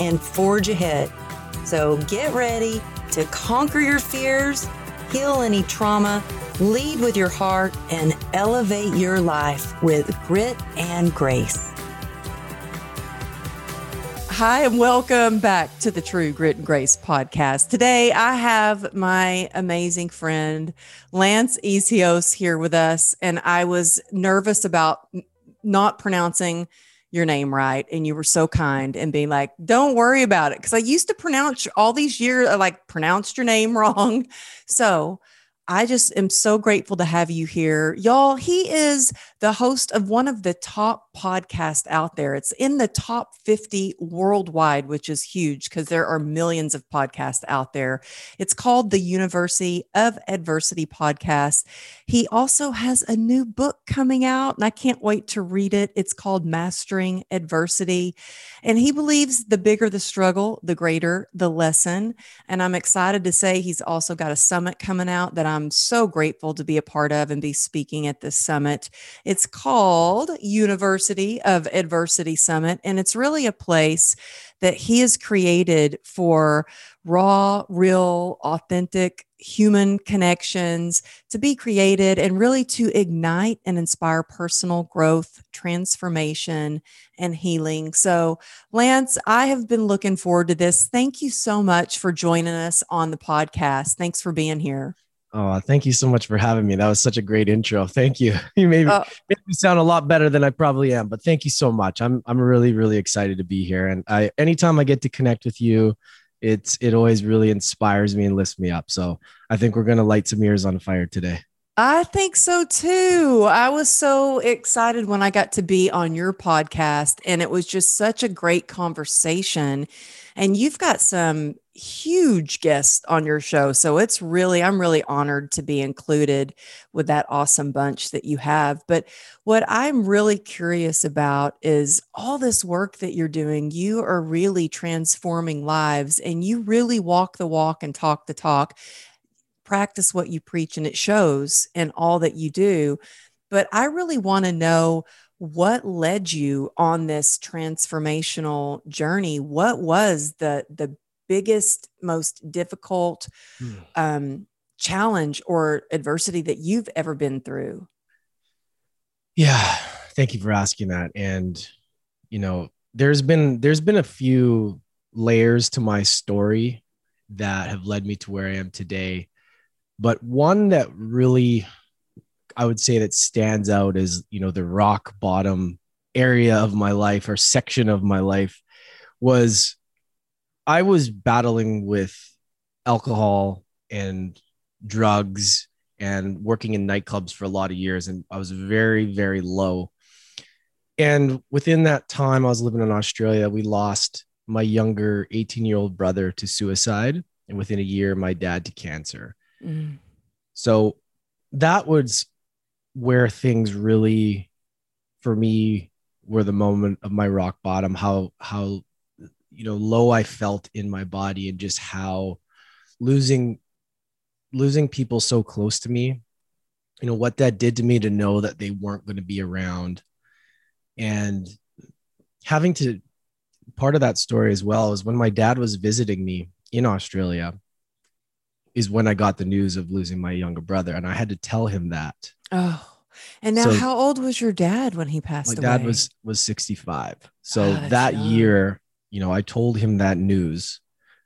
and forge ahead. So get ready to conquer your fears, heal any trauma, lead with your heart, and elevate your life with grit and grace. Hi, and welcome back to the True Grit and Grace podcast. Today, I have my amazing friend Lance Essihos here with us, and I was nervous about not pronouncing your name right and you were so kind and being like don't worry about it because i used to pronounce all these years like pronounced your name wrong. So I just am so grateful to have you here. Y'all, he is the host of one of the top podcasts out there. It's in the top 50 worldwide, which is huge because there are millions of podcasts out there. It's called the University of Adversity Podcast. He also has a new book coming out, and I can't wait to read it. It's called Mastering Adversity. And he believes the bigger the struggle, the greater the lesson. And I'm excited to say he's also got a summit coming out that I'm so grateful to be a part of and be speaking at this summit. It's called University of Adversity Summit, and it's really a place that he has created for raw, real, authentic human connections to be created and really to ignite and inspire personal growth, transformation, and healing. So, Lance, I have been looking forward to this. Thank you so much for joining us on the podcast. Thanks for being here. Oh, thank you so much for having me. That was such a great intro. Thank you. You made, uh, made me sound a lot better than I probably am, but thank you so much. I'm I'm really really excited to be here, and I anytime I get to connect with you, it's it always really inspires me and lifts me up. So I think we're gonna light some ears on fire today. I think so too. I was so excited when I got to be on your podcast, and it was just such a great conversation. And you've got some huge guest on your show. So it's really, I'm really honored to be included with that awesome bunch that you have. But what I'm really curious about is all this work that you're doing. You are really transforming lives and you really walk the walk and talk the talk, practice what you preach, and it shows in all that you do. But I really want to know what led you on this transformational journey what was the the biggest, most difficult mm. um, challenge or adversity that you've ever been through? Yeah, thank you for asking that. And you know, there's been there's been a few layers to my story that have led me to where I am today. But one that really I would say that stands out is, you know, the rock bottom area of my life or section of my life was I was battling with alcohol and drugs and working in nightclubs for a lot of years and I was very very low. And within that time I was living in Australia, we lost my younger 18-year-old brother to suicide and within a year my dad to cancer. Mm. So that was where things really for me were the moment of my rock bottom how how you know low i felt in my body and just how losing losing people so close to me you know what that did to me to know that they weren't going to be around and having to part of that story as well is when my dad was visiting me in australia is when i got the news of losing my younger brother and i had to tell him that oh and now so how old was your dad when he passed my away? dad was was 65 so oh, that young. year you know, I told him that news.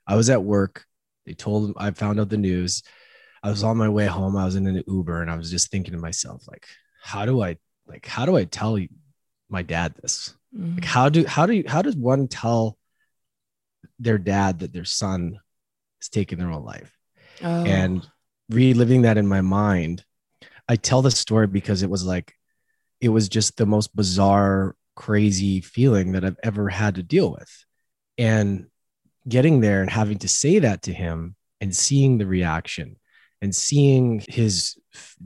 I was at work. They told him I found out the news. I was on my way home. I was in an Uber and I was just thinking to myself, like, how do I like how do I tell my dad this? Mm-hmm. Like how do how do you how does one tell their dad that their son is taking their own life? Oh. And reliving that in my mind, I tell the story because it was like it was just the most bizarre, crazy feeling that I've ever had to deal with. And getting there and having to say that to him and seeing the reaction and seeing his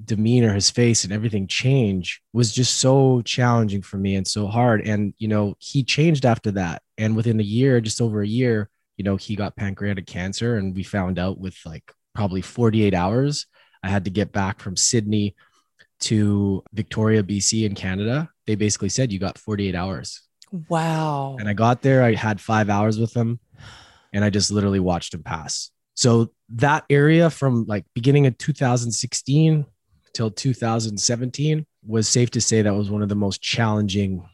demeanor, his face, and everything change was just so challenging for me and so hard. And, you know, he changed after that. And within a year, just over a year, you know, he got pancreatic cancer. And we found out with like probably 48 hours. I had to get back from Sydney to Victoria, BC in Canada. They basically said, You got 48 hours. Wow. And I got there, I had five hours with him, and I just literally watched him pass. So that area from like beginning of 2016 till 2017 was safe to say that was one of the most challenging,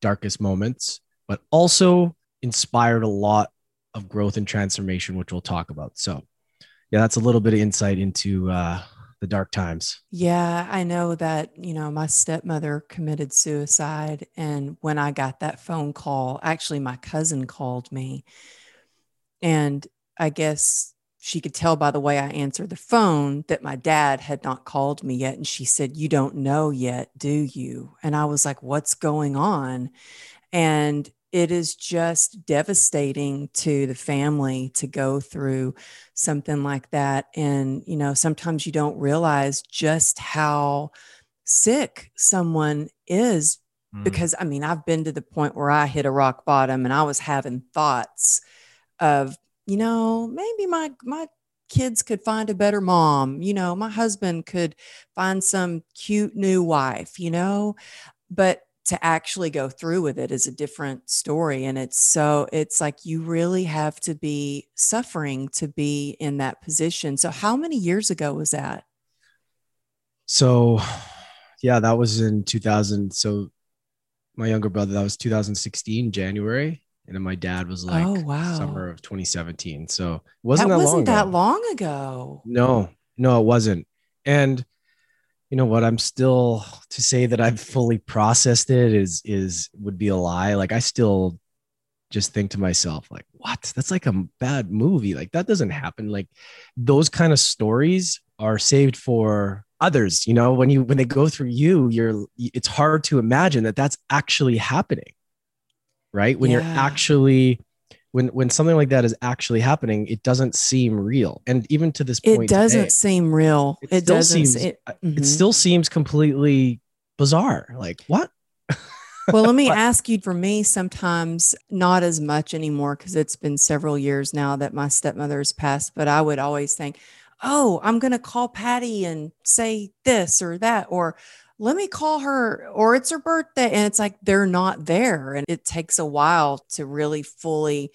darkest moments, but also inspired a lot of growth and transformation, which we'll talk about. So, yeah, that's a little bit of insight into uh, the dark times. Yeah, I know that, you know, my stepmother committed suicide. And when I got that phone call, actually, my cousin called me. And I guess she could tell by the way I answered the phone that my dad had not called me yet. And she said, You don't know yet, do you? And I was like, What's going on? And it is just devastating to the family to go through something like that. And, you know, sometimes you don't realize just how sick someone is mm. because, I mean, I've been to the point where I hit a rock bottom and I was having thoughts of, you know, maybe my, my, kids could find a better mom you know my husband could find some cute new wife you know but to actually go through with it is a different story and it's so it's like you really have to be suffering to be in that position so how many years ago was that so yeah that was in 2000 so my younger brother that was 2016 january and then my dad was oh, like oh, wow. summer of 2017 so it wasn't that, that wasn't long that ago. long ago no no it wasn't and you know what i'm still to say that i've fully processed it is is would be a lie. Like i still just think to myself like what? That's like a bad movie. Like that doesn't happen. Like those kind of stories are saved for others you know? When you when they go through you you're it's hard to imagine that that's actually happening right? When yeah. you're actually when when something like that is actually happening, it doesn't seem real. And even to this point, it doesn't today, seem real. It, it doesn't. Seems, it, mm-hmm. it still seems completely bizarre. Like what? well, let me ask you for me, sometimes not as much anymore because it's been several years now that my stepmother has passed, but I would always think, oh, I'm going to call Patty and say this or that, or let me call her, or it's her birthday. And it's like they're not there. And it takes a while to really fully,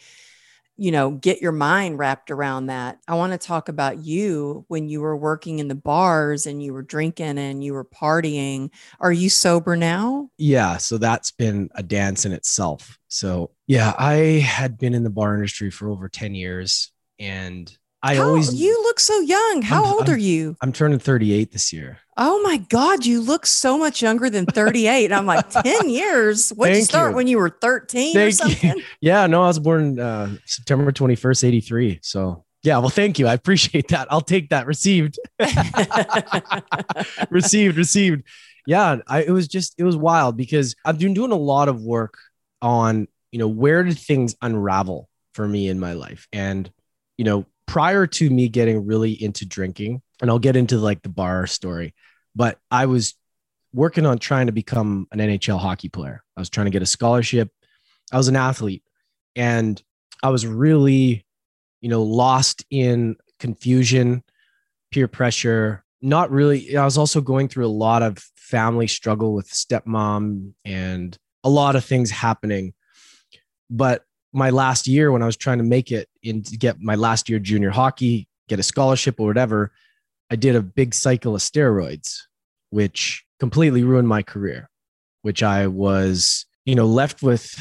you know, get your mind wrapped around that. I want to talk about you when you were working in the bars and you were drinking and you were partying. Are you sober now? Yeah. So that's been a dance in itself. So, yeah, I had been in the bar industry for over 10 years and I How, always you look so young. How I'm, old I'm, are you? I'm turning 38 this year. Oh my God, you look so much younger than 38. I'm like 10 years. What did you start you. when you were 13 thank or something? You. Yeah, no, I was born uh, September 21st, 83. So yeah, well, thank you. I appreciate that. I'll take that. Received. received, received. Yeah, I, it was just, it was wild because I've been doing a lot of work on, you know, where did things unravel for me in my life? And, you know, prior to me getting really into drinking, and I'll get into like the bar story, but I was working on trying to become an NHL hockey player. I was trying to get a scholarship. I was an athlete and I was really, you know, lost in confusion, peer pressure, not really. I was also going through a lot of family struggle with stepmom and a lot of things happening. But my last year when I was trying to make it to get my last year junior hockey, get a scholarship or whatever, I did a big cycle of steroids, which completely ruined my career, which I was, you know, left with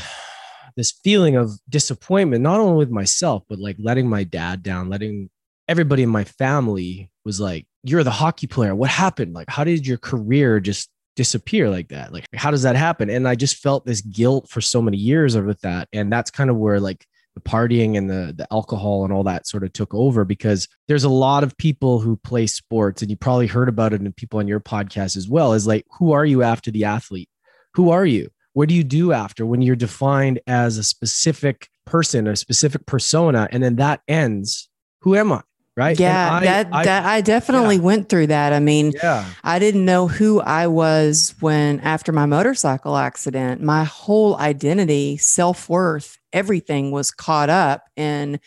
this feeling of disappointment, not only with myself, but like letting my dad down, letting everybody in my family was like, you're the hockey player. What happened? Like, how did your career just disappear like that like how does that happen and i just felt this guilt for so many years with that and that's kind of where like the partying and the the alcohol and all that sort of took over because there's a lot of people who play sports and you probably heard about it and people on your podcast as well is like who are you after the athlete who are you what do you do after when you're defined as a specific person, a specific persona, and then that ends. Who am I? Right. Yeah. I, that, I, that I definitely yeah. went through that. I mean, yeah. I didn't know who I was when after my motorcycle accident, my whole identity, self worth, everything was caught up in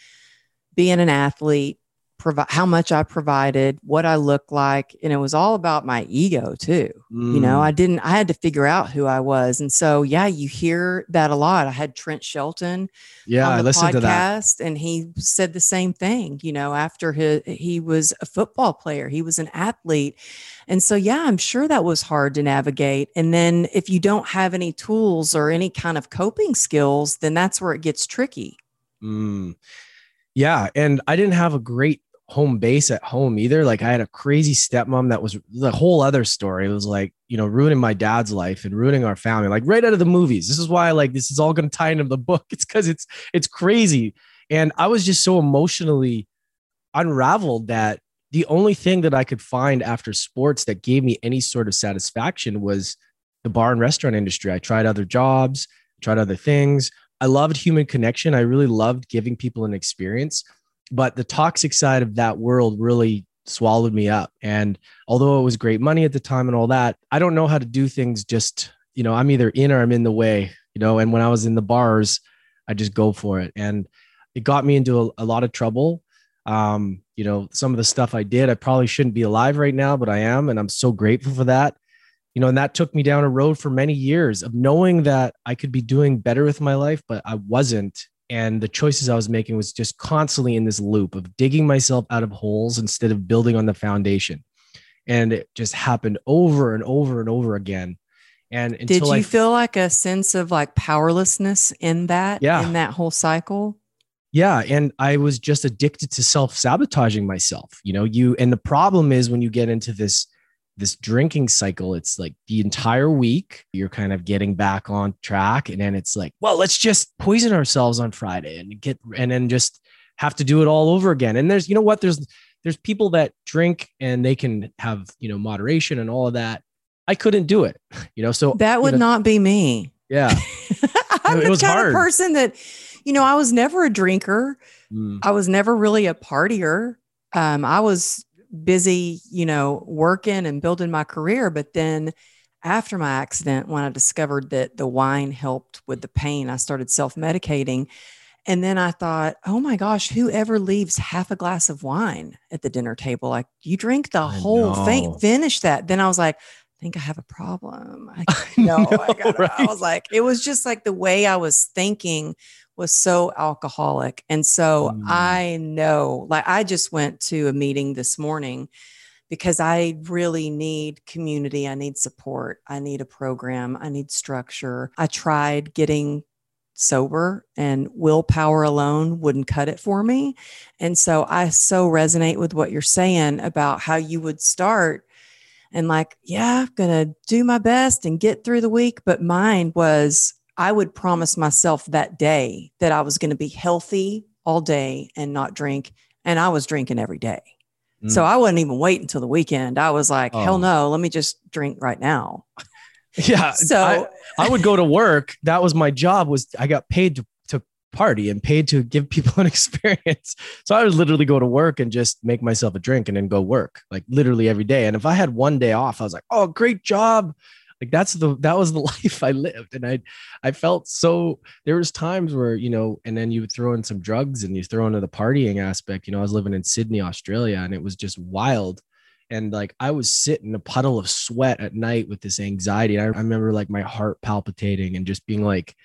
being an athlete, provide how much I provided, what I looked like, and it was all about my ego too. Mm. You know, I mm. didn't I had to figure out who I was. And so yeah, you hear that a lot. I had Trent Shelton yeah, I listened to that. and he said the same thing, you know, after his, he was a football player, he was an athlete. And so yeah, I'm sure that was hard to navigate. And then if you don't have any tools or any kind of coping skills, then that's where it gets tricky. Mm. Yeah, and I didn't have a great home base at home either. Like I had a crazy stepmom that was the whole other story. It was like, you know, ruining my dad's life and ruining our family, like right out of the movies. This is why like this is all to tie into the book. It's because it's it's crazy. And I was just so emotionally unraveled that the only thing that I could find after sports that gave me any sort of satisfaction was the bar and restaurant industry. I tried other jobs, tried other things. I loved human connection. I really loved giving people an experience but the toxic side of that world really swallowed me up. And although it was great money at the time and all that, I don't know how to do things just, you know, I'm either in or I'm in the way, you know. And when I was in the bars, I just go for it. And it got me into a, a lot of trouble. Um, you know, some of the stuff I did, I probably shouldn't be alive right now, but I am. And I'm so grateful for that. You know, and that took me down a road for many years of knowing that I could be doing better with my life, but I wasn't and the choices I was making was just constantly in this loop of digging myself out of holes instead of building on the foundation. And it just happened over and over and over again. And did you I, feel like a sense of like powerlessness in that, yeah. in that whole cycle? Yeah. And I was just addicted to self sabotaging myself. You know, you, and the problem is when you get into this this drinking cycle it's like the entire week you're kind of getting back on track and then it's like well let's just poison ourselves on friday and get and then just have to do it all over again. And there's you know what? There's there's people that drink and they can have you know moderation and all of that. I couldn't do it you know so that would you know, not be me. Yeah. I'm the kind hard. of person that you know i was never a drinker. Mm. i was never really a partier. Um, i was busy, you know, working and building my career. But then after my accident, when I discovered that the wine helped with the pain, I started self medicating. And then I thought, oh my gosh, whoever leaves half a glass of wine at the dinner table, like you drink the I whole know. thing, finish that. Then I was like, I think I have a problem. I, I know, know I, gotta, right? I was like, it was just like the way I was thinking was so alcoholic. And so mm. I know, like, I just went to a meeting this morning because I really need community. I need support. I need a program. I need structure. I tried getting sober and willpower alone wouldn't cut it for me. And so I so resonate with what you're saying about how you would start and like, yeah, I'm going to do my best and get through the week. But mine was, I would promise myself that day that I was going to be healthy all day and not drink. And I was drinking every day. Mm. So I wouldn't even wait until the weekend. I was like, oh. hell no, let me just drink right now. Yeah. So I, I, would go to work. That was my job was I got paid to, to party and paid to give people an experience. So I would literally go to work and just make myself a drink and then go work like literally every day. And if I had one day off, I was like, oh, great job like that's the that was the life i lived and i i felt so there was times where you know and then you would throw in some drugs and you throw into the partying aspect you know i was living in sydney australia and it was just wild and like i was sitting in a puddle of sweat at night with this anxiety I, I remember like my heart palpitating and just being like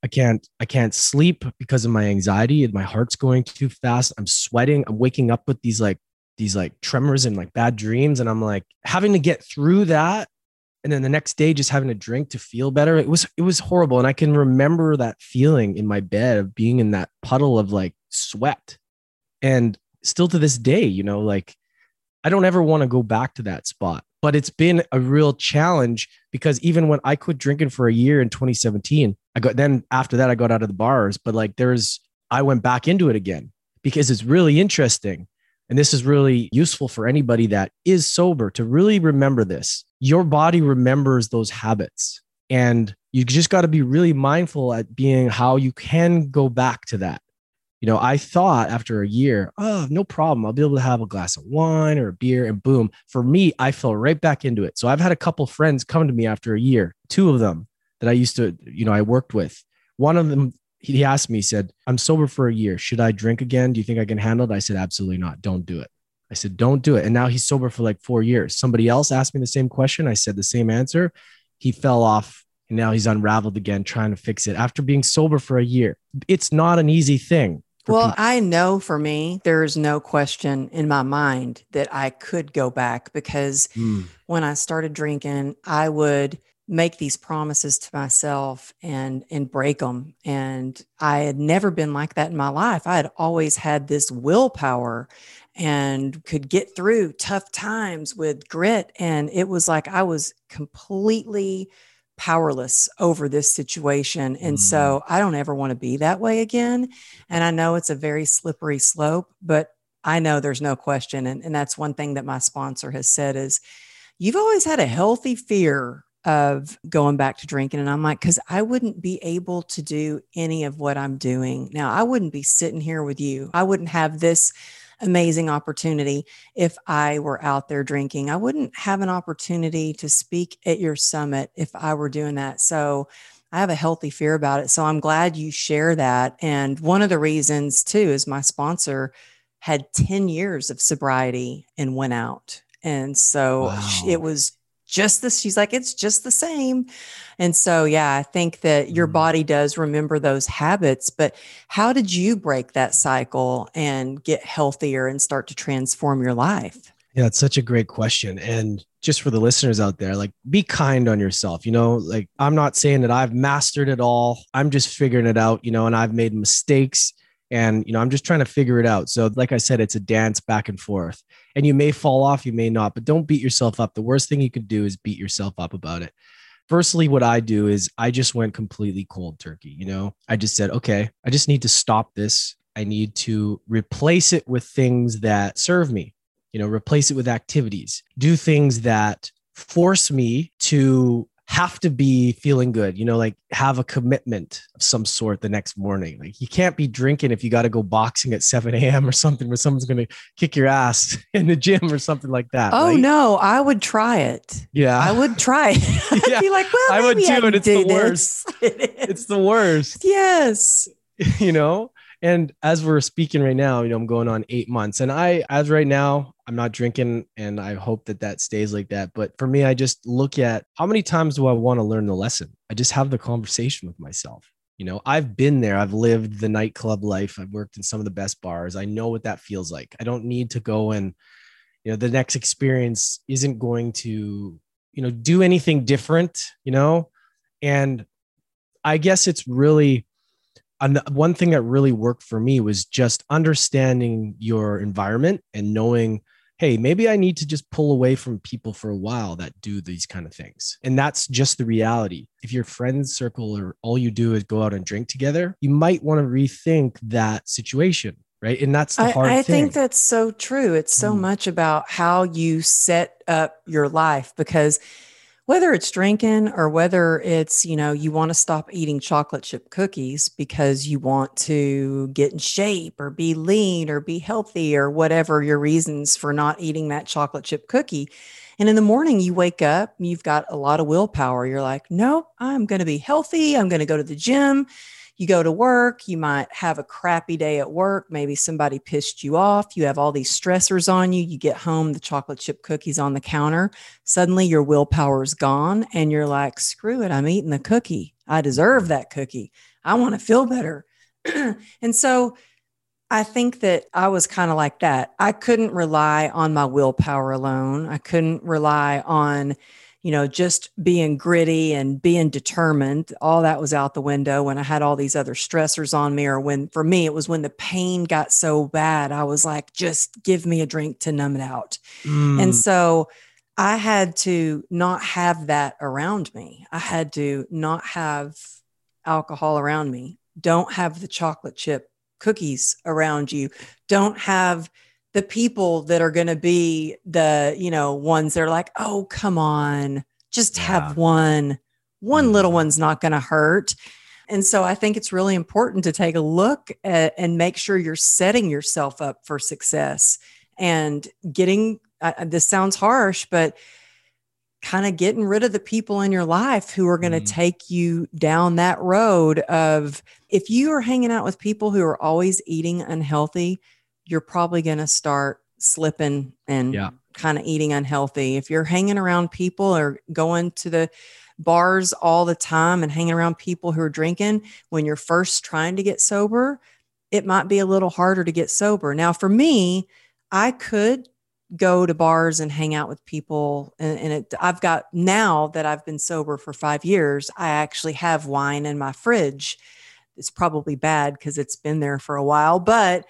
I can't I can't sleep because of my anxiety and my heart's going too fast. I'm sweating. I'm waking up with these like these like tremors and like bad dreams and I'm like having to get through that and then the next day just having a drink to feel better it was it was horrible. And i can remember that feeling in my bed of being in that puddle of like sweat. And still to this day you know like i don't ever want to go back to that spot. But it's been a real challenge because even when i quit drinking for a year in 2017 i got then after that i got out of the bars. But like there's i went back into it again because it's really interesting and this is really useful for anybody that is sober to really remember this. Your body remembers those habits. And you just got to be really mindful at being how you can go back to that. You know, I thought after a year, oh, no problem. I'll be able to have a glass of wine or a beer and boom. For me, I fell right back into it. So I've had a couple friends come to me after a year, two of them that I used to, you know, I worked with. One of them, he asked me, he said, I'm sober for a year. Should I drink again? Do you think I can handle it? I said, absolutely not. Don't do it. I said, don't do it. And now he's sober for like four years. Somebody else asked me the same question. I said the same answer. He fell off and now he's unraveled again, trying to fix it after being sober for a year. It's not an easy thing. Well, people. I know for me, there is no question in my mind that I could go back because mm. when I started drinking, I would make these promises to myself and and break them and i had never been like that in my life. I had always had this willpower and could get through tough times with grit. And it was like i was completely powerless over this situation. And mm. so i don't ever want to be that way again. And i know it's a very slippery slope but i know there's no question. And, and that's one thing that my sponsor has said is you've always had a healthy fear of going back to drinking. And I'm like, because I wouldn't be able to do any of what I'm doing now. I wouldn't be sitting here with you. I wouldn't have this amazing opportunity if I were out there drinking. I wouldn't have an opportunity to speak at your summit if I were doing that. So I have a healthy fear about it. So I'm glad you share that. And one of the reasons, too, is my sponsor had 10 years of sobriety and went out. And so wow. it was just this she's like it's just the same and so yeah i think that your mm. body does remember those habits but how did you break that cycle and get healthier and start to transform your life yeah it's such a great question and just for the listeners out there like be kind on yourself you know like i'm not saying that i've mastered it all i'm just figuring it out you know and i've made mistakes and you know i'm just trying to figure it out. So like i said it's a dance back and forth and you may fall off you may not but don't beat yourself up. The worst thing you could do is beat yourself up about it. Firstly what i do is i just went completely cold turkey you know? I just said okay i just need to stop this. I need to replace it with things that serve me you know replace it with activities. Do things that force me to have to be feeling good, you know, like have a commitment of some sort the next morning. Like you can't be drinking if you got to go boxing at 7 a.m. or something where someone's going to kick your ass in the gym or something like that. Oh, right? no, I would try it. Yeah. I would try it. I'd yeah, be like, well, I would too. And it's the worst. it it's the worst. Yes. you know? And as we're speaking right now, you know, I'm going on eight months, and I, as right now, I'm not drinking, and I hope that that stays like that. But for me, I just look at how many times do I want to learn the lesson? I just have the conversation with myself. You know, I've been there. I've lived the nightclub life. I've worked in some of the best bars. I know what that feels like. I don't need to go and, you know, the next experience isn't going to, you know, do anything different, you know? And I guess it's really and one thing that really worked for me was just understanding your environment and knowing hey maybe i need to just pull away from people for a while that do these kind of things and that's just the reality if your friends circle or all you do is go out and drink together you might want to rethink that situation right and that's the hard i, I thing. think that's so true it's so mm. much about how you set up your life because whether it's drinking or whether it's, you know, you want to stop eating chocolate chip cookies because you want to get in shape or be lean or be healthy or whatever your reasons for not eating that chocolate chip cookie. And in the morning, you wake up, you've got a lot of willpower. You're like, nope, I'm going to be healthy. I'm going to go to the gym you go to work, you might have a crappy day at work. Maybe somebody pissed you off. You have all these stressors on you. You get home, the chocolate chip cookies on the counter. Suddenly your willpower is gone and you're like, screw it, I'm eating the cookie. I deserve that cookie. I want to feel better. and so I think that I was kind of like that. I couldn't rely on my willpower alone. I couldn't rely on you know, just being gritty and being determined, all that was out the window when I had all these other stressors on me. Or when, for me, it was when the pain got so bad, I was like, just give me a drink to numb it out. Mm. And so I had to not have that around me. I had to not have alcohol around me. Don't have the chocolate chip cookies around you. Don't have the people that are going to be the, you know, ones that are like, oh, come on, just yeah. have one. one little one's not going to hurt. And so I think it's really important to take a look at, and make sure you're setting yourself up for success and getting uh, this sounds harsh, but kind of getting rid of the people in your life who are going to Mhm. take you down that road of if you are hanging out with people who are always eating unhealthy, you're probably going to start slipping and Yeah. kind of eating unhealthy. If you're hanging around people or going to the bars all the time and hanging around people who are drinking when you're first trying to get sober, it might be a little harder to get sober. Now, for me, I could go to bars and hang out with people and, and it I've got now that I've been sober for 5 years, I actually have wine in my fridge. It's probably bad because it's been there for a while, but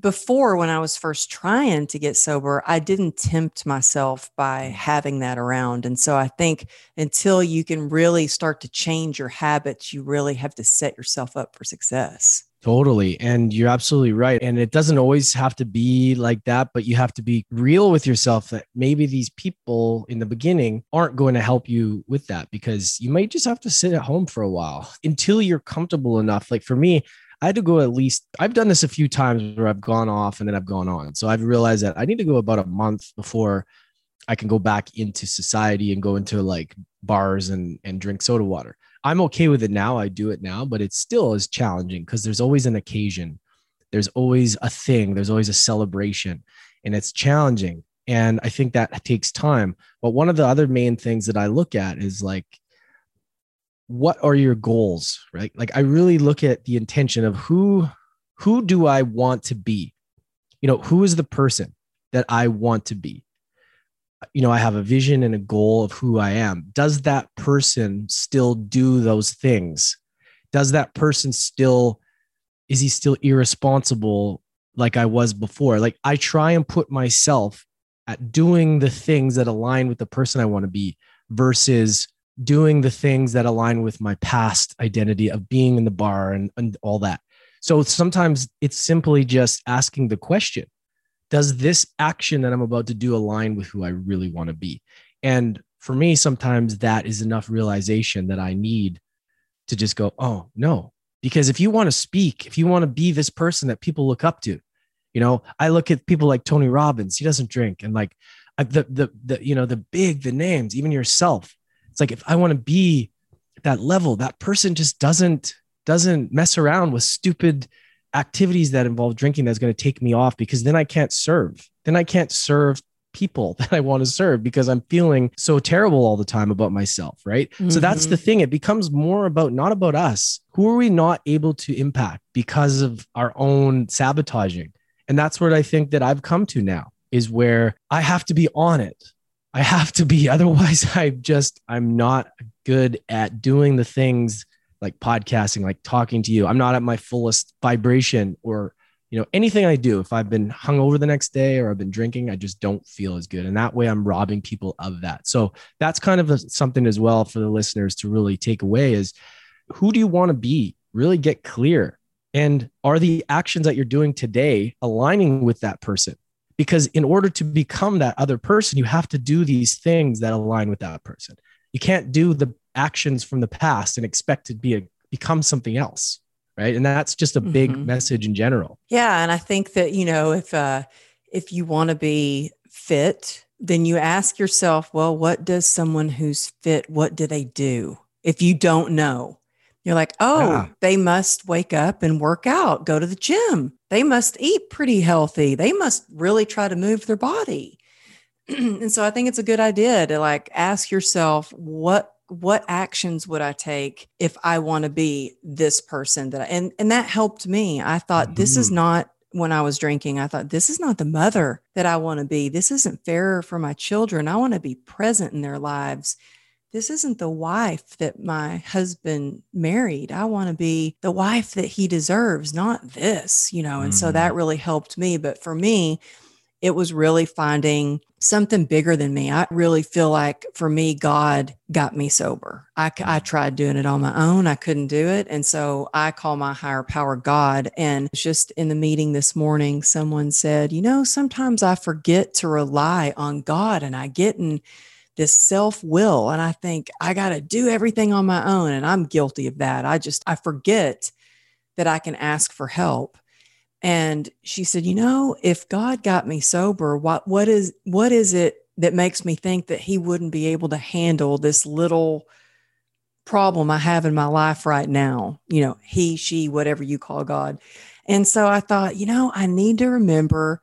before when I was first trying to get sober, I didn't tempt myself by mm. having that around. And so I think until you can really start to change your habits, you really have to set yourself up for success. Totally. And you're absolutely right. And it doesn't always have to be like that, but you have to be real with yourself that maybe these people in the beginning aren't going to help you with that because you might just have to sit at home for a while until you're comfortable enough. Like for me, I had to go at least, I've done this a few times where I've gone off and then I've gone on. So I've realized that I need to go about a month before I can go back into society and go into like bars and, and drink soda water. I'm okay with it now. I do it now, but it still is challenging because there's always an occasion. There's always a thing. There's always a celebration and it's challenging. And I think that takes time. But one of the other main things that I look at is like, what are your goals, right? Like I really look at the intention of who, who do I want to be? You know, who is the person that I want to be? you know, I have a vision and a goal of who I am. Does that person still do those things? Does that person still, is he still irresponsible like I was before? Like I try and put myself at doing the things that align with the person I want to be versus doing the things that align with my past identity of being in the bar and, and all that. So sometimes it's simply just asking the question does this action that I'm about to do align with who I really want to be? And for me, sometimes that is enough realization that I need to just go, oh, no. Because if you want to speak, if you want to be this person that people look up to, you know, I look at people like Tony Robbins, he doesn't drink, and like uh, the, the, the, you know, the big, the names, even yourself. It's like if I want to be that level, that person just doesn't, doesn't mess around with stupid activities that involve drinking that's going to take me off because then I can't serve. Then I can't serve people that I want to serve because I'm feeling so terrible all the time about myself, right? So that's the mm-hmm. thing. It becomes more about not about us. Who are we not able to impact because of our own sabotaging? And that's what I think that I've come to now is where I have to be on it. I have to be otherwise I just I'm not good at doing the things like podcasting, like talking to you. I'm not at my fullest vibration or, you know, anything I do. If I've been hungover the next day or I've been drinking, I just don't feel as good. And that way I'm robbing people of that. So that's kind of a, something as well for the listeners to really take away is who do you want to be? Really get clear. And are the actions that you're doing today aligning with that person? Because in order to become that other person, you have to do these things that align with that person. You can't do the actions from the past and expect to be a become something else right and that's just a big Mhm. message in general Yeah, and I think that you know if uh, if you want to be fit, then you ask yourself, well, what does someone who's fit? What do they do? If you don't know, you're like, oh, Yeah. they must wake up and work out, go to the gym. They must eat pretty healthy. They must really try to move their body. and so I think it's a good idea to like ask yourself what what actions would I take if I want to be this person that I, and and that helped me. I thought this is Mhm. not when I was drinking. I thought this is not the mother that I want to be. This isn't fair for my children. I want to be present in their lives. This isn't the wife that my husband married. I want to be the wife that he deserves, not this, you know. And so Mhm. that really helped me. But for me, it was really finding something bigger than me. I really feel like for me, God got me sober. I tried doing it on my own. I couldn't do it. And so I call my higher power God. And just in the meeting this morning, someone said, You know, sometimes I forget to rely on God and I get in this self will. And I think I got to do everything on my own. And I'm guilty of that. I just, I forget that I can ask for help. And she said, you know, if God got me sober, what, what is, what is it that makes me think that he wouldn't be able to handle this little problem I have in my life right now? You know, he, she, whatever you call God. And so I thought, you know, I need to remember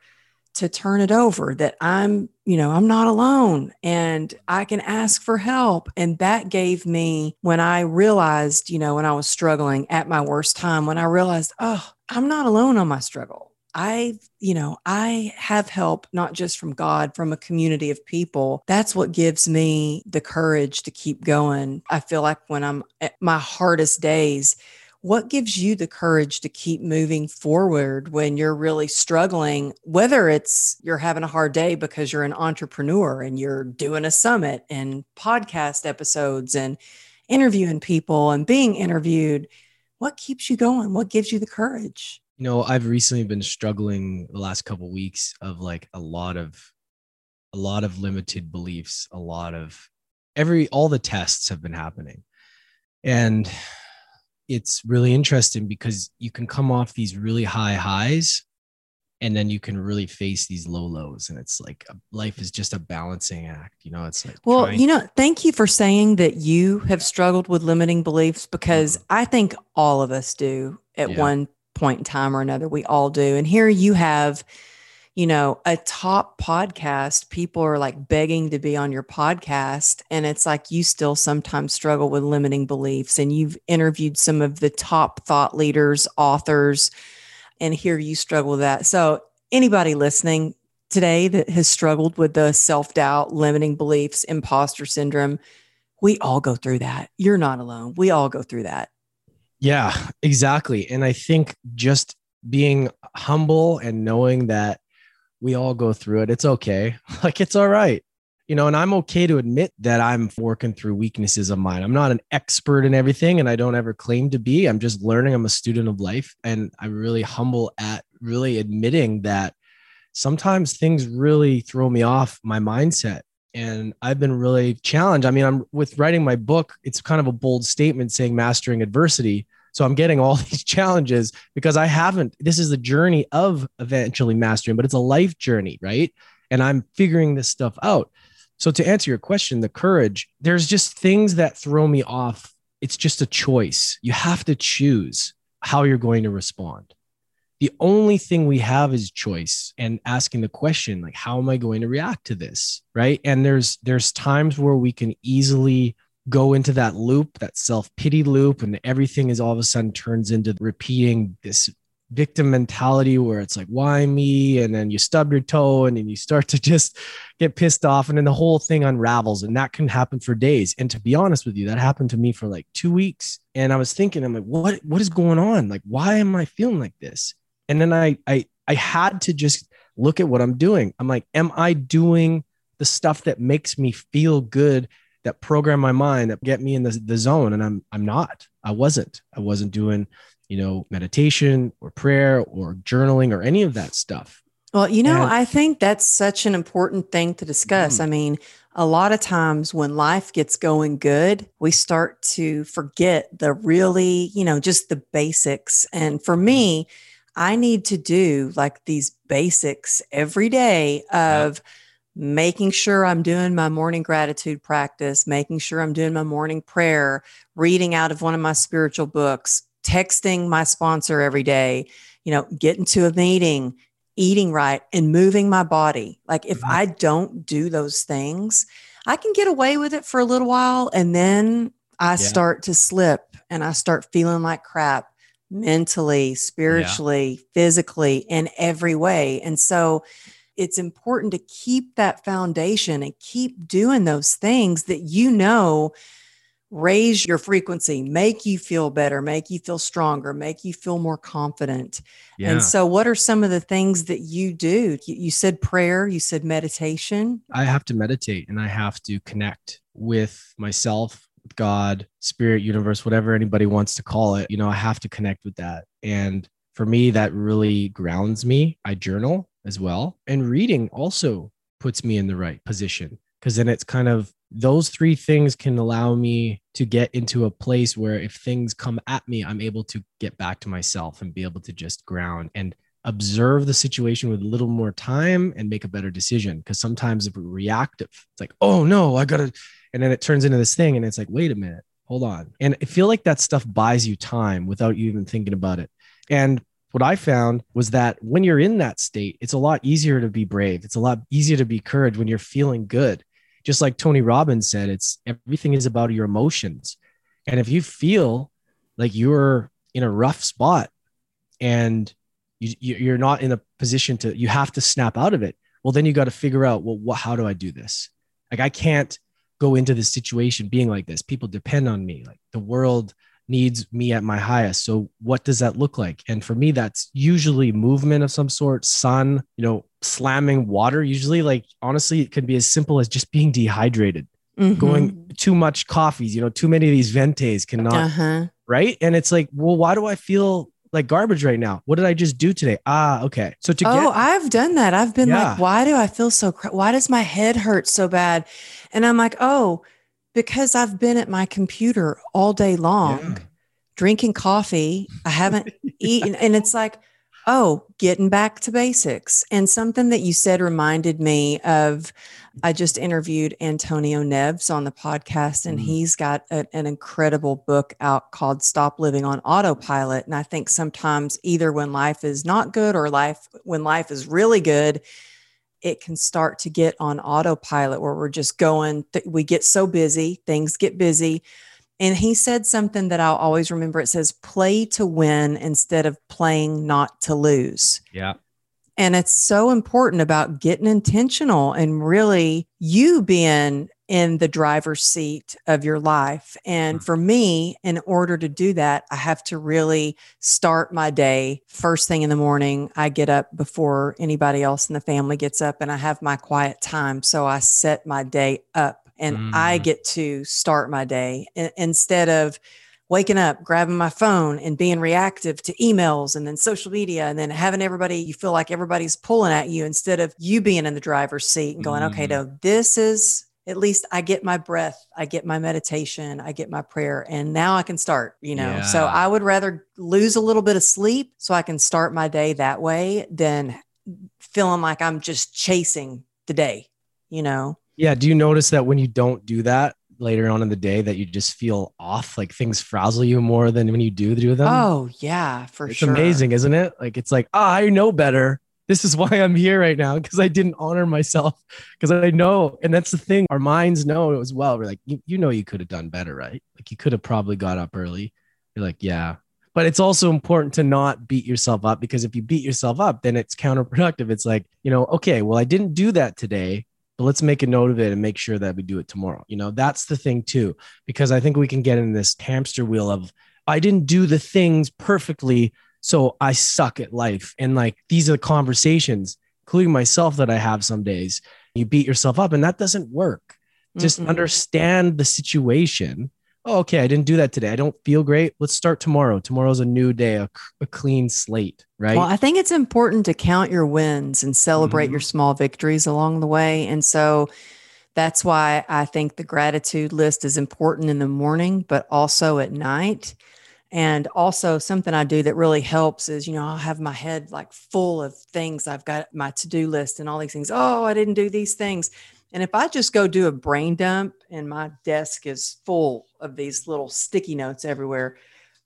to turn it over that I'm, you know, I'm not alone and I can ask for help. And that gave me, when I realized, you know, when I was struggling at my worst time, when I realized, oh, I'm not alone on my struggle. I, you know, I have help not just from God, from a community of people. That's what gives me the courage to keep going. I feel like when I'm at my hardest days, what gives you the courage to keep moving forward when you're really struggling whether it's you're having a hard day because you're an entrepreneur and you're doing a summit and podcast episodes and interviewing people and being interviewed? What keeps you going? What gives you the courage? You know i've recently been struggling the last couple of weeks of like a lot of a lot of limited beliefs a lot of every all the tests have been happening. And it's really interesting because you can come off these really high highs and then you can really face these low lows and it's like life is just a balancing act you know it's like well trying- you know thank you for saying that you have struggled with limiting beliefs because mm-hmm. i think all of us do at yeah. one point in time or another we all do and here you have you know, a top podcast, people are like begging to be on your podcast. And it's like you still sometimes struggle with limiting beliefs. And you've interviewed some of the top thought leaders, authors, and here you struggle with that. So, anybody listening today that has struggled with the self doubt, limiting beliefs, imposter syndrome, we all go through that. You're not alone. We all go through that. Yeah, exactly. And I think just being humble and knowing that we all go through it. It's okay. Like it's all right. You know, and I'm okay to admit that I'm working through weaknesses of mine. I'm not an expert in everything and I don't ever claim to be. I'm just learning. I'm a student of life and I'm really humble at really admitting that sometimes things really throw me off my mindset and I've been really challenged. I mean, I'm with writing my book, it's kind of a bold statement saying mastering adversity, so I'm getting all these challenges because I haven't, this is the journey of eventually mastering, but it's a life journey, right? And I'm figuring this stuff out. So to answer your question, the courage, there's just things that throw me off. It's just a choice. You have to choose how you're going to respond. The only thing we have is choice and asking the question like how am I going to react to this, right? And there's there's times where we can easily go into that loop, that self pity loop, and everything is all of a sudden turns into repeating this victim mentality where it's like, why me? And then you stub your toe and then you start to just get pissed off. And then the whole thing unravels. And that can happen for days. And to be honest with you, that happened to me for like two weeks. And I was thinking, I'm like, what, what is going on? Like, why am I feeling like this? And then I, I, I had to just look at what I'm doing. I'm like, am I doing the stuff that makes me feel good that program my mind that get me in the, the zone and i'm i'm not. I wasn't. I wasn't doing you know meditation or prayer or journaling or any of that stuff. Well you know and, i think that's such an important thing to discuss. Mm, i mean a lot of times when life gets going good we start to forget the really you know just the basics. And for me i need to do like these basics every day of yeah making sure I'm doing my morning gratitude practice, making sure I'm doing my morning prayer, reading out of one of my spiritual books, texting my sponsor every day, you know, getting to a meeting, eating right, and moving my body. Like if mm-hmm. I don't do those things, I can get away with it for a little while and then I yeah. start to slip and I start feeling like crap mentally, spiritually, yeah. physically, in every way. And so, it's important to keep that foundation and keep doing those things that you know raise your frequency, make you feel better, make you feel stronger, make you feel more confident. Yeah. And so, what are some of the things that you do? You, said prayer, you said meditation. I have to meditate and I have to connect with myself, God, spirit, universe, whatever anybody wants to call it. You know, I have to connect with that. And for me, that really grounds me. I journal as well. And reading also puts me in the right position. because then it's kind of those three things can allow me to get into a place where if things come at me, I'm able to get back to myself and be able to just ground and observe the situation with a little more time and make a better decision. Because sometimes if we're reactive, it's like, oh no, I gotta, and then it turns into this thing, and it's like, wait a minute, hold on. And I feel like that stuff buys you time without you even thinking about it. And what I found was that when you're in that state, it's a lot easier to be brave. It's a lot easier to be courage when you're feeling good. Just like Tony Robbins said, it's everything is about your emotions. And if you feel like you're in a rough spot and you, you're not in a position to, you have to snap out of it. Well, then you got to figure out, well, what, how do I do this? Like I can't go into this situation being like this. People depend on me. Like the world needs me at my highest. So what does that look like? And for me, that's usually movement of some sort, sun, you know, slamming water. Usually, like honestly, it can be as simple as just being dehydrated. Mm-hmm. Going too much coffees, you know, too many of these ventes cannot, uh-huh. right? And it's like, well, why do I feel like garbage right now. What did I just do today? Ah, okay. So to oh, get, I've done that. I've been yeah. like, why do I feel so? Cr- why does my head hurt so bad? And I'm like, oh, because I've been at my computer all day long, yeah. drinking coffee. I haven't eaten, and it's like, oh, getting back to basics. And something that you said reminded me of I just interviewed Antonio Neves on the podcast, and mm-hmm. he's got a, an incredible book out called Stop Living on Autopilot. And I think sometimes either when life is not good or life when life is really good, it can start to get on autopilot where we're just going, th- we get so busy, things get busy. And he said something that I'll always remember. It says, play to win instead of playing not to lose. Yeah. And it's so important about getting intentional and really you being in the driver's seat of your life. And mm. for me, in order to do that, I have to really start my day first thing in the morning. I get up before anybody else in the family gets up and I have my quiet time. So I set my day up and mm. I get to start my day instead of waking up, grabbing my phone and being reactive to emails and then social media and then having everybody, you feel like everybody's pulling at you instead of you being in the driver's seat and going, mm. okay, no, this is at least I get my breath, I get my meditation, I get my prayer, and now I can start, you know. Yeah. So I would rather lose a little bit of sleep so I can start my day that way than feeling like I'm just chasing the day, you know. Yeah. Do you notice that when you don't do that later on in the day, that you just feel off, like things frazzle you more than when you do do them? Oh, yeah, for it's sure. It's amazing, isn't it? Like, it's like, oh, I know better. This is why I'm here right now because I didn't honor myself because I know. And that's the thing. Our minds know as well. We're like, you, you know, you could have done better, right? Like, you could have probably got up early. You're like, yeah, but it's also important to not beat yourself up because if you beat yourself up then it's counterproductive it's like you know okay well i didn't do that today but let's make a note of it and make sure that we do it tomorrow. You know, that's the thing too, because I think we can get in this hamster wheel of I didn't do the things perfectly, so I suck at life. And like these are the conversations, including myself, that I have some days. You beat yourself up, and that doesn't work. Just Mm-mm. understand the situation oh, okay, I didn't do that today. I don't feel great. Let's start tomorrow. Tomorrow's a new day, a, a clean slate, right? Well, I think it's important to count your wins and celebrate mm-hmm. your small victories along the way. And so that's why I think the gratitude list is important in the morning, but also at night. And also, something I do that really helps is, you know, I'll have my head like full of things. I've got my to do list and all these things. Oh, I didn't do these things. And if I just go do a brain dump and my desk is full of these little sticky notes everywhere,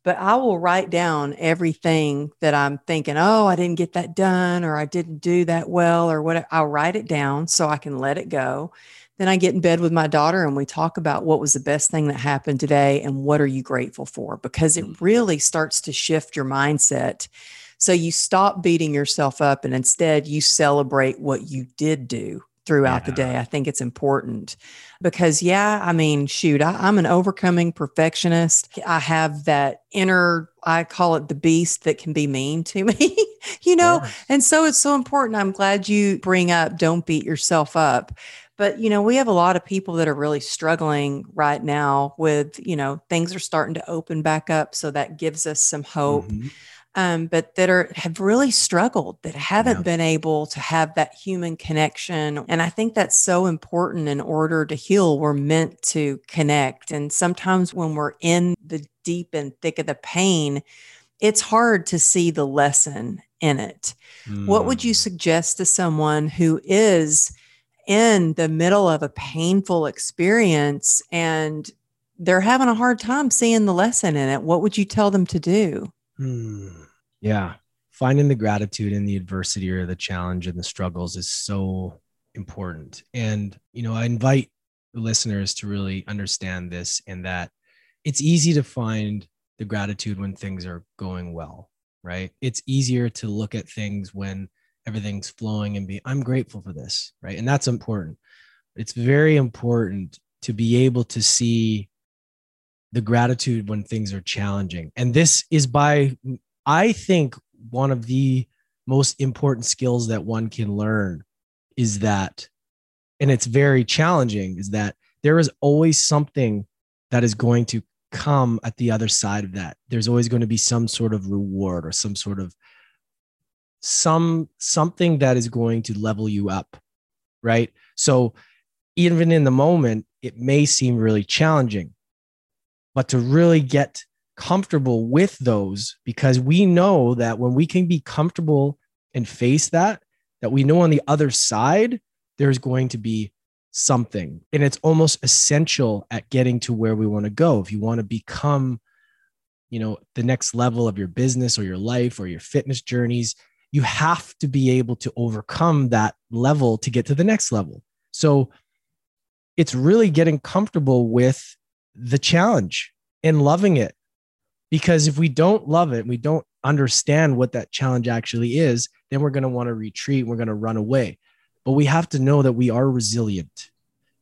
but I will write down everything that I'm thinking, oh, I didn't get that done or I didn't do that well or what I'll write it down so I can let it go. Then I get in bed with my daughter and we talk about what was the best thing that happened today and what are you grateful for because it mm. really starts to shift your mindset. So you stop beating yourself up and instead you celebrate what you did do throughout yeah. the day. I think it's important because, yeah, I mean, shoot, I, am an overcoming perfectionist. I have that inner, I call it the beast that can be mean to me, you know? And so it's so important. I'm glad you bring up don't beat yourself up. But, you know, we have a lot of people that are really struggling right now with, you know, things are starting to open back up. So that gives us some hope. Mm-hmm um, but that are have really struggled, that haven't Yeah. been able to have that human connection. And I think that's so important in order to heal. We're meant to connect. And sometimes when we're in the deep and thick of the pain, it's hard to see the lesson in it. What would you Mm. suggest to someone who is in the middle of a painful experience and they're having a hard time seeing the lesson in it? What would you tell them to do? Hmm. Yeah. Finding the gratitude in the adversity or the challenge and the struggles is so important. And, you know, I invite the listeners to really understand this and that it's easy to find the gratitude when things are going well, right? It's easier to look at things when everything's flowing and be, I'm grateful for this, right? And that's important. It's very important to be able to see the gratitude when things are challenging. And this is by, I think, one of the most important skills that one can learn is that, and it's very challenging, is that there is always something that is going to come at the other side of that. There's always going to be some sort of reward or some sort of some something that is going to level you up right so even in the moment it may seem really challenging but to really get comfortable with those because we know that when we can be comfortable and face that that we know on the other side there's going to be something. And it's almost essential at getting to where we want to go. If you want to become you know the next level of your business or your life or your fitness journeys you have to be able to overcome that level to get to the next level. So it's really getting comfortable with the challenge and loving it. Because if we don't love it we don't understand what that challenge actually is then we're going to want to retreat we're going to run away. But we have to know that we are resilient.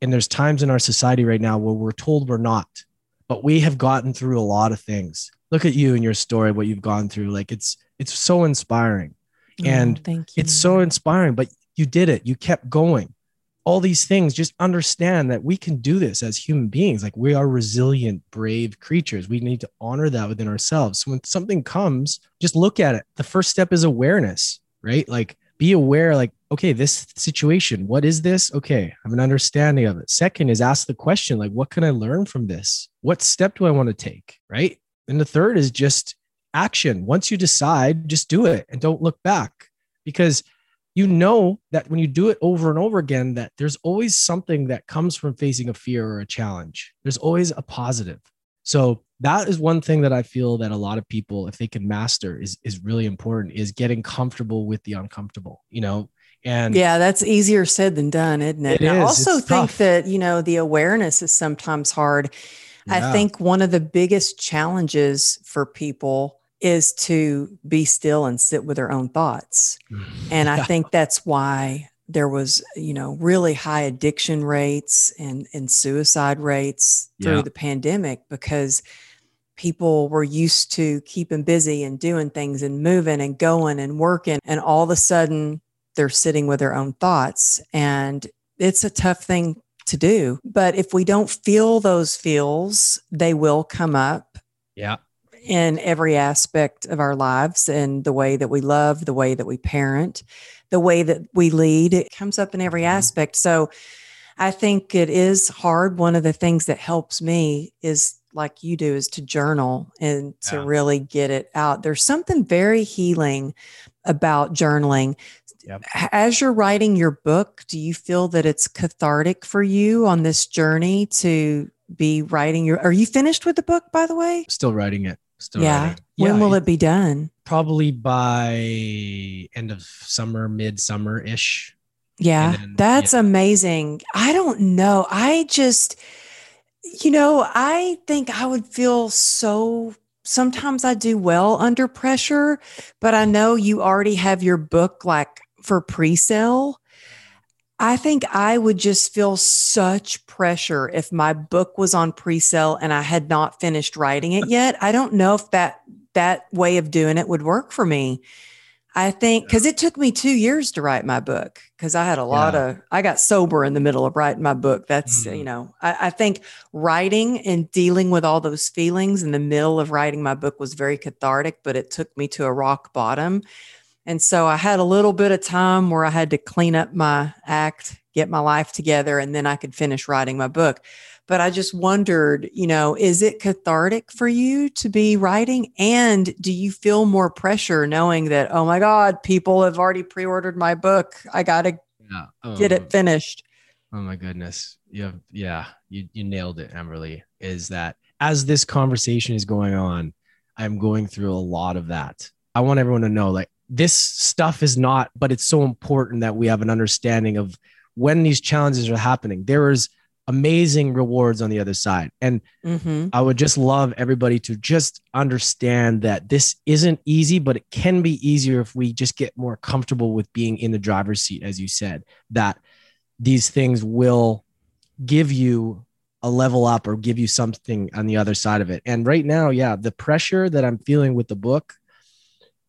And there's times in our society right now where we're told we're not but we have gotten through a lot of things. Look at you and your story what you've gone through. Like it's it's so inspiring. And thank you. it's so inspiring but you did it. You kept going all these things just understand that we can do this as human beings. Like we are resilient brave creatures. We need to honor that within ourselves. So when something comes just look at it. The first step is awareness right? Like be aware like okay this situation what is this? Okay I have an understanding of it. Second is ask the question like what can i learn from this? What step do i want to take right? And the third is just action. Once you decide just do it and don't look back. Because you know that when you do it over and over again that there's always something that comes from facing a fear or a challenge there's always a positive so that is one thing that i feel that a lot of people if they can master is is really important is getting comfortable with the uncomfortable you know and yeah, that's easier said than done, isn't it? It And I also It's think tough. that, you know, the awareness is sometimes hard. I think one of the biggest challenges for people is to be still and sit with their own thoughts. Mm. And I think that's why there was, you know, really high addiction rates and, and suicide rates through Yeah. the pandemic because people were used to keeping busy and doing things and moving and going and working. And all of a sudden they're sitting with their own thoughts. And it's a tough thing to do. But if we don't feel those feels, they will come up yeah in every aspect of our lives and the way that we love, the way that we parent, the way that we lead. It comes up in every Mhm. aspect. So I think it is hard. One of the things that helps me is like you do is to journal and to Yeah. really get it out. There's something very healing about journaling. Yep. As you're writing your book, do you feel that it's cathartic for you on this journey to be writing your are you finished with the book by the way? still writing it still yeah. writing. When Yeah, will it be done? probably by end of summer midsummer ish Yeah, then- that's yeah. amazing. I don't know. I just, you know, I think I would feel so. Sometimes I do well under pressure, but I know you already have your book like for pre sale. I think I would just feel such pressure if my book was on pre sale and I had not finished writing it yet. I don't know if that that way of doing it would work for me. I think because it took me two years to write my book because I had a lot Yeah. of, I got sober in the middle of writing my book. That's, Mhm. you know, I, I think writing and dealing with all those feelings in the middle of writing my book was very cathartic, but it took me to a rock bottom. And so I had a little bit of time where I had to clean up my act, get my life together, and then I could finish writing my book. But I just wondered, you know, is it cathartic for you to be writing? And do you feel more pressure knowing that, oh my God, people have already pre ordered my book? I got to Yeah. get Um, it finished. Oh my goodness. You have, yeah, you, you nailed it, Amberly. Is that as this conversation is going on, I'm going through a lot of that. I want everyone to know like this stuff is not, but it's so important that we have an understanding of when these challenges are happening. There is amazing rewards on the other side. And hmm I would just love everybody to just understand that this isn't easy, but it can be easier if we just get more comfortable with being in the driver's seat, as you said, that these things will give you a level up or give you something on the other side of it. And right now, yeah, the pressure that I'm feeling with the book,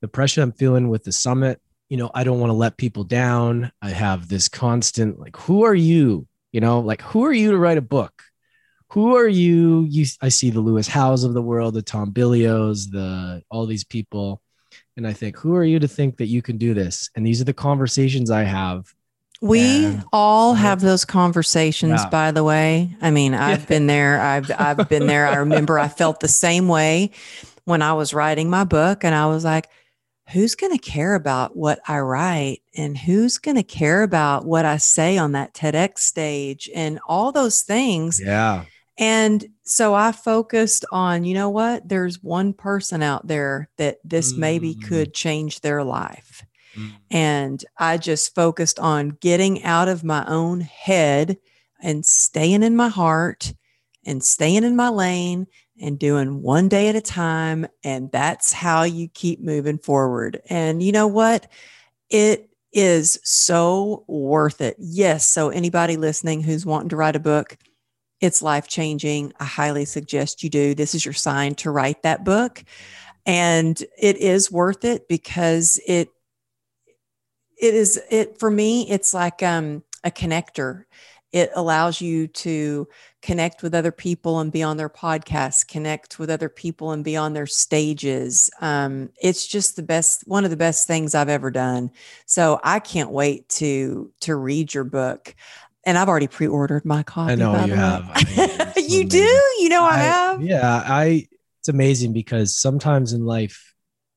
the pressure I'm feeling with the summit, you know, I don't want to let people down. I have this constant, like, who are you? You know, like, who are you to write a book? who are you? You, I see the Lewis Howes of the world, the Tom Bilyeus, the all these people, and I think, who are you to think that you can do this? And these are the conversations I have. We all have those conversations, Yeah. by the way. I mean, I've been there. I've I've been there. I remember I felt the same way when I was writing my book, and I was like, "Who's going to care about what I write, and who's going to care about what I say on that TEDx stage, and all those things?" Yeah, And so I focused on, you know what? There's one person out there that this maybe Mm. could change their life. And I just focused on getting out of my own head and staying in my heart and staying in my lane and doing one day at a time. And that's how you keep moving forward. And you know what? It is so worth it. Yes. So, anybody listening who's wanting to write a book, it's life changing. I highly suggest you do. This is your sign to write that book. And it is worth it because it it is it for me it's like um a connector it allows you to connect with other people and be on their podcasts connect with other people and be on their stages um, it's just the best one of the best things i've ever done so i can't wait to to read your book and i've already pre-ordered my copy I know you have. I so you do you know i, I- have Yeah, I. It's amazing because sometimes in life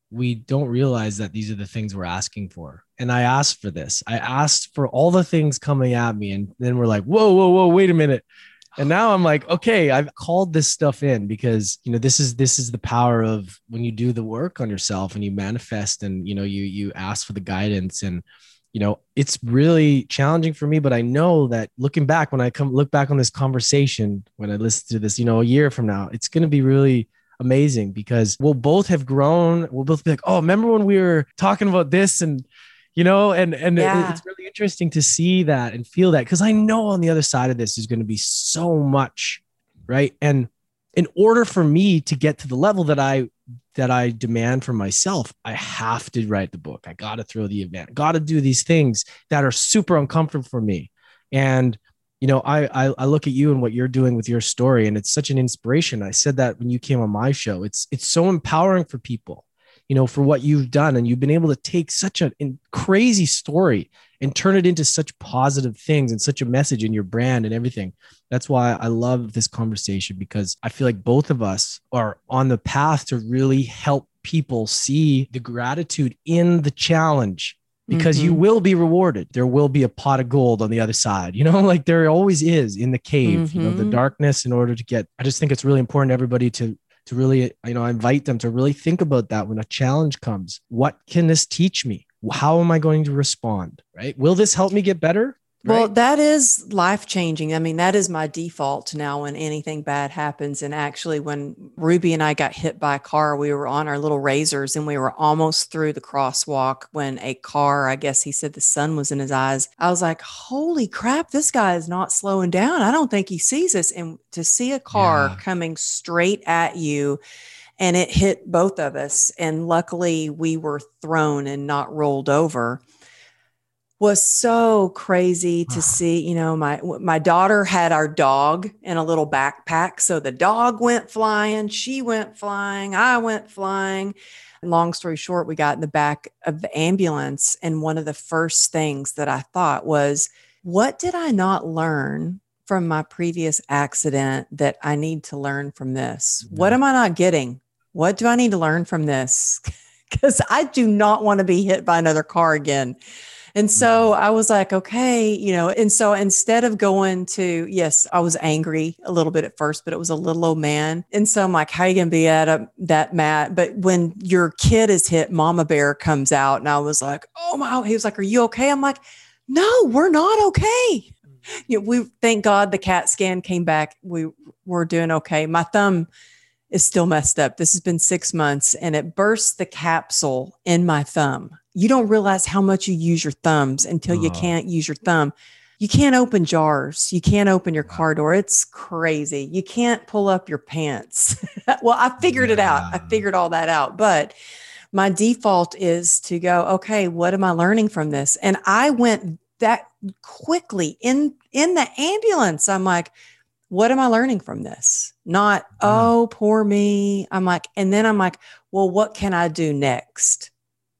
we don't realize that these are the things we're asking for. And I asked for this. I asked for all the things coming at me, and then we're like, whoa, whoa, whoa, wait a minute. And now I'm like, okay, I've called this stuff in because you know this is this is the power of when you do the work on yourself and you manifest and you know you you ask for the guidance and you know it's really challenging for me but i know that looking back when i come look back on this conversation when i listen to this you know a year from now it's going to be really amazing because we'll both have grown we'll both be like oh remember when we were talking about this and you know and and Yeah. it's really interesting to see that and feel that because i know on the other side of this is going to be so much right? And in order for me to get to the level that i that i demand for myself i have to write the book. I got to throw the event got to do these things that are super uncomfortable for me. And you know I, I i look at you and what you're doing with your story and it's such an inspiration. I said that when you came on my show. It's it's so empowering for people you know for what you've done and you've been able to take such a crazy story and turn it into such positive things and such a message in your brand and everything that's why i love this conversation because i feel like both of us are on the path to really help people see the gratitude in the challenge because you Mhm. will be rewarded. There will be a pot of gold on the other side, you know, like there always is in the cave, you know, the Mhm. darkness in order to get. I just think it's really important everybody to to really, you know, invite them to really think about that when a challenge comes. What can this teach me? How am I going to respond? Right? Will this help me get better? Well, that is life changing. I mean, that is my default now when anything bad happens. And actually, when Ruby and I got hit by a car, we were on our little razors and we were almost through the crosswalk when a car, I guess he said the sun was in his eyes. I was like, holy crap, this guy is not slowing down. I don't think he sees us. And to see a car Yeah. coming straight at you and it hit both of us. And luckily, we were thrown and not rolled over was so crazy to see you know my my daughter had our dog in a little backpack. So the dog went flying she went flying i went flying. Long story short we got in the back of the ambulance and one of the first things that i thought was what did i not learn from my previous accident that i need to learn from this? What am i not getting? What do i need to learn from this? Because i do not want to be hit by another car again and so mm-hmm. I was like, okay, you know, and so instead of going to, yes, I was angry a little bit at first, but it was a little old man. And so I'm like, how you going to be at a, that mat? But when your kid is hit, mama bear comes out. And I was like, oh my, he was like, are you okay? I'm like, no, we're not okay. Mm-hmm. You know, we thank God the CAT scan came back. We were doing okay. My thumb is still messed up. This has been six months and it burst the capsule in my thumb you don't realize how much you use your thumbs until you uh-huh. can't use your thumb. You can't open jars. You can't open your car door. It's crazy. You can't pull up your pants. well, I figured yeah. it out. I figured all that out. But my default is to go, okay, what am I learning from this? And I went that quickly in in the ambulance. I'm like, what am I learning from this? Not, oh, poor me. I'm like, and then I'm like, well, what can I do next?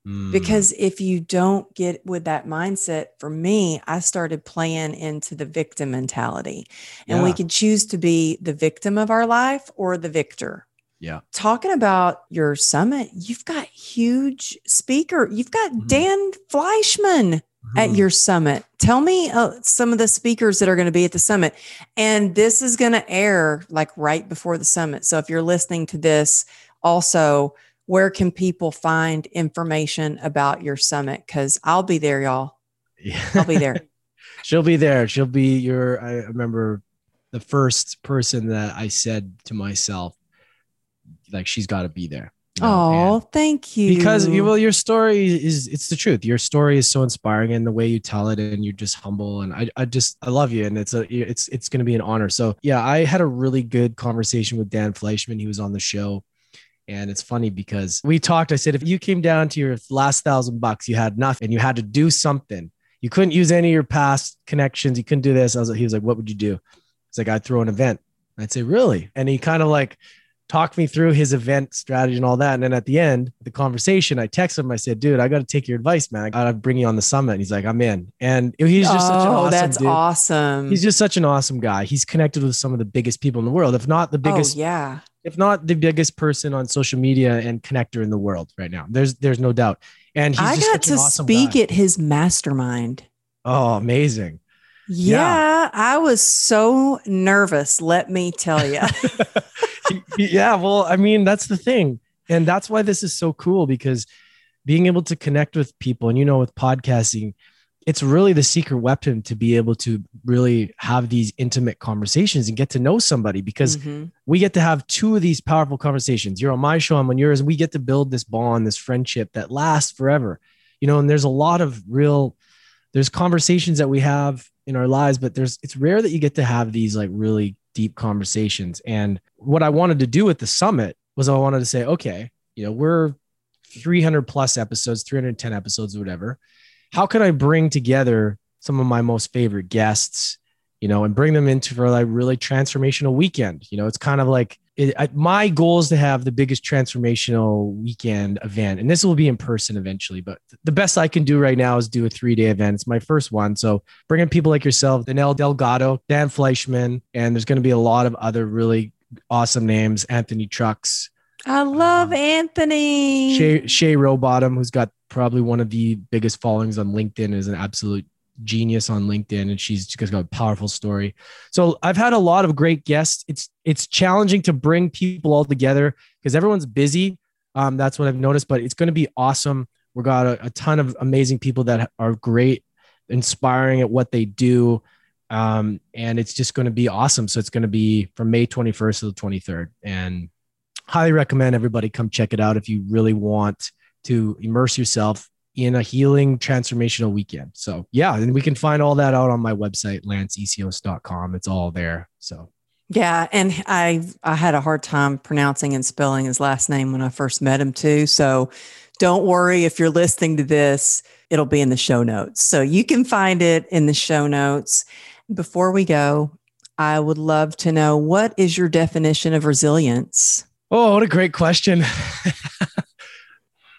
Mm. Because if you don't get with that mindset, for me, I started playing into the victim mentality. And yeah. we can choose to be the victim of our life or the victor. Yeah. Talking about your summit, you've got huge speaker. You've got mm-hmm. Dan Fleyshman mm-hmm. at your summit. Tell me uh, some of the speakers that are going to be at the summit. And this is going to air like right before the summit. So if you're listening to this, also where can people find information about your summit? Because I'll be there, y'all. Yeah. I'll be there. She'll be there. She'll be your, I remember the first person that I said to myself, like, she's got to be there. Oh, thank you. Because you, well, your story is it's the truth. Your story is so inspiring and the way you tell it, and you're just humble. And I, I just I love you, and it's a it's it's gonna be an honor. So yeah, I had a really good conversation with Dan Fleyshman. He was on the show and it's funny because we talked. I said, if you came down to your last thousand bucks, you had nothing and you had to do something. You couldn't use any of your past connections. You couldn't do this. I was like, he was like, what would you do? It's like, I'd throw an event. I'd say, really? And he kind of like talked me through his event strategy and all that. And then at the end, the conversation, I texted him. I said, dude, I got to take your advice, man. I got to bring you on the summit. And he's like, I'm in. And he's just oh, such an oh, awesome that's dude. awesome. He's just such an awesome guy. He's connected with some of the biggest people in the world, if not the oh, biggest. Oh, yeah if not the biggest person on social media and connector in the world right now. There's there's no doubt. And he's I got to awesome speak guy. at his mastermind. Oh, amazing. Yeah, yeah, I was so nervous, let me tell you. yeah, well, I mean, that's the thing. And that's why this is so cool because being able to connect with people and you know with podcasting, it's really the secret weapon to be able to really have these intimate conversations and get to know somebody because mm-hmm. we get to have two of these powerful conversations. You're on my show, I'm on yours, and we get to build this bond, this friendship that lasts forever. You know, and there's a lot of real, there's conversations that we have in our lives, but there's it's rare that you get to have these like really deep conversations. And what I wanted to do at the summit was I wanted to say, okay, you know, we're 300 plus episodes, 310 episodes, whatever how can I bring together some of my most favorite guests, you know, and bring them into for like really transformational weekend? You know, it's kind of like it, I, my goal is to have the biggest transformational weekend event, and this will be in person eventually. But the best I can do right now is do a three day event. It's my first one, so bringing people like yourself, Danelle Delgado, Dan Fleyshman, and there's going to be a lot of other really awesome names. Anthony Trucks. I love um, Anthony. Shay, Shay Rowbottom, who's got probably one of the biggest followings on LinkedIn, is an absolute genius on LinkedIn, and she's just got a powerful story. So I've had a lot of great guests. It's it's challenging to bring people all together because everyone's busy. Um, that's what I've noticed, but it's going to be awesome. We've got a, a, ton of amazing people that are great, inspiring at what they do. Um, and it's just going to be awesome. So it's going to be from May 21st to the 23rd. And highly recommend everybody come check it out if you really want to immerse yourself in a healing transformational weekend. So yeah, and we can find all that out on my website, lanceessihos.com. It's all there. So Yeah, and I I had a hard time pronouncing and spelling his last name when I first met him too. So don't worry if you're listening to this, it'll be in the show notes. So you can find it in the show notes. Before we go, I would love to know what is your definition of resilience? Oh, what a great question.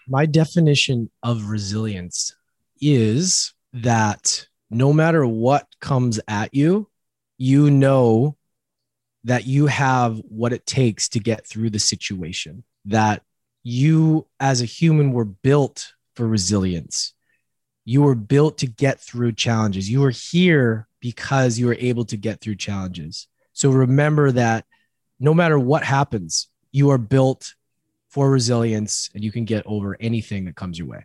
My definition of resilience is that no matter what comes at you, you know that you have what it takes to get through the situation, that you as a human were built for resilience. You were built to get through challenges. You were here because you were able to get through challenges. So remember that no matter what happens, you are built for resilience and you can get over anything that comes your way.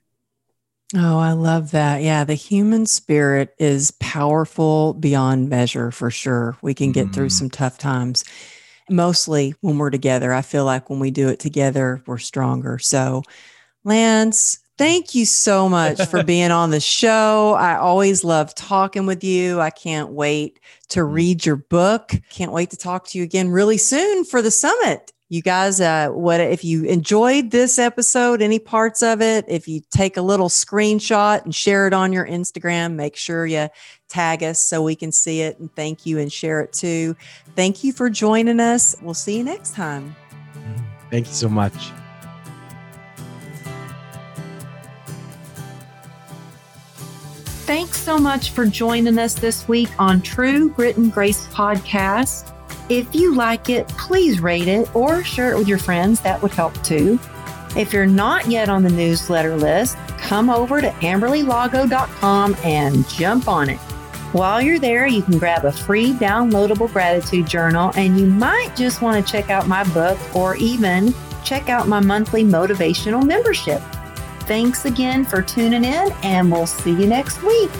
Oh, I love that. Yeah, the human spirit is powerful beyond measure for sure. We can get mm. through some tough times. Mostly when we're together. I feel like when we do it together, we're stronger. So, Lance, thank you so much for being on the show. I always love talking with you. I can't wait to mm. read your book. Can't wait to talk to you again really soon for the summit you guys uh, what if you enjoyed this episode any parts of it if you take a little screenshot and share it on your instagram make sure you tag us so we can see it and thank you and share it too. Thank you for joining us. We'll see you next time. Thank you so much. Thanks so much for joining us this week on True Grit and Grace podcast. If you like it, please rate it or share it with your friends. That would help too. If you're not yet on the newsletter list, come over to amberlylago.com and jump on it. While you're there, you can grab a free downloadable gratitude journal and you might just want to check out my book or even check out my monthly motivational membership. Thanks again for tuning in, and we'll see you next week.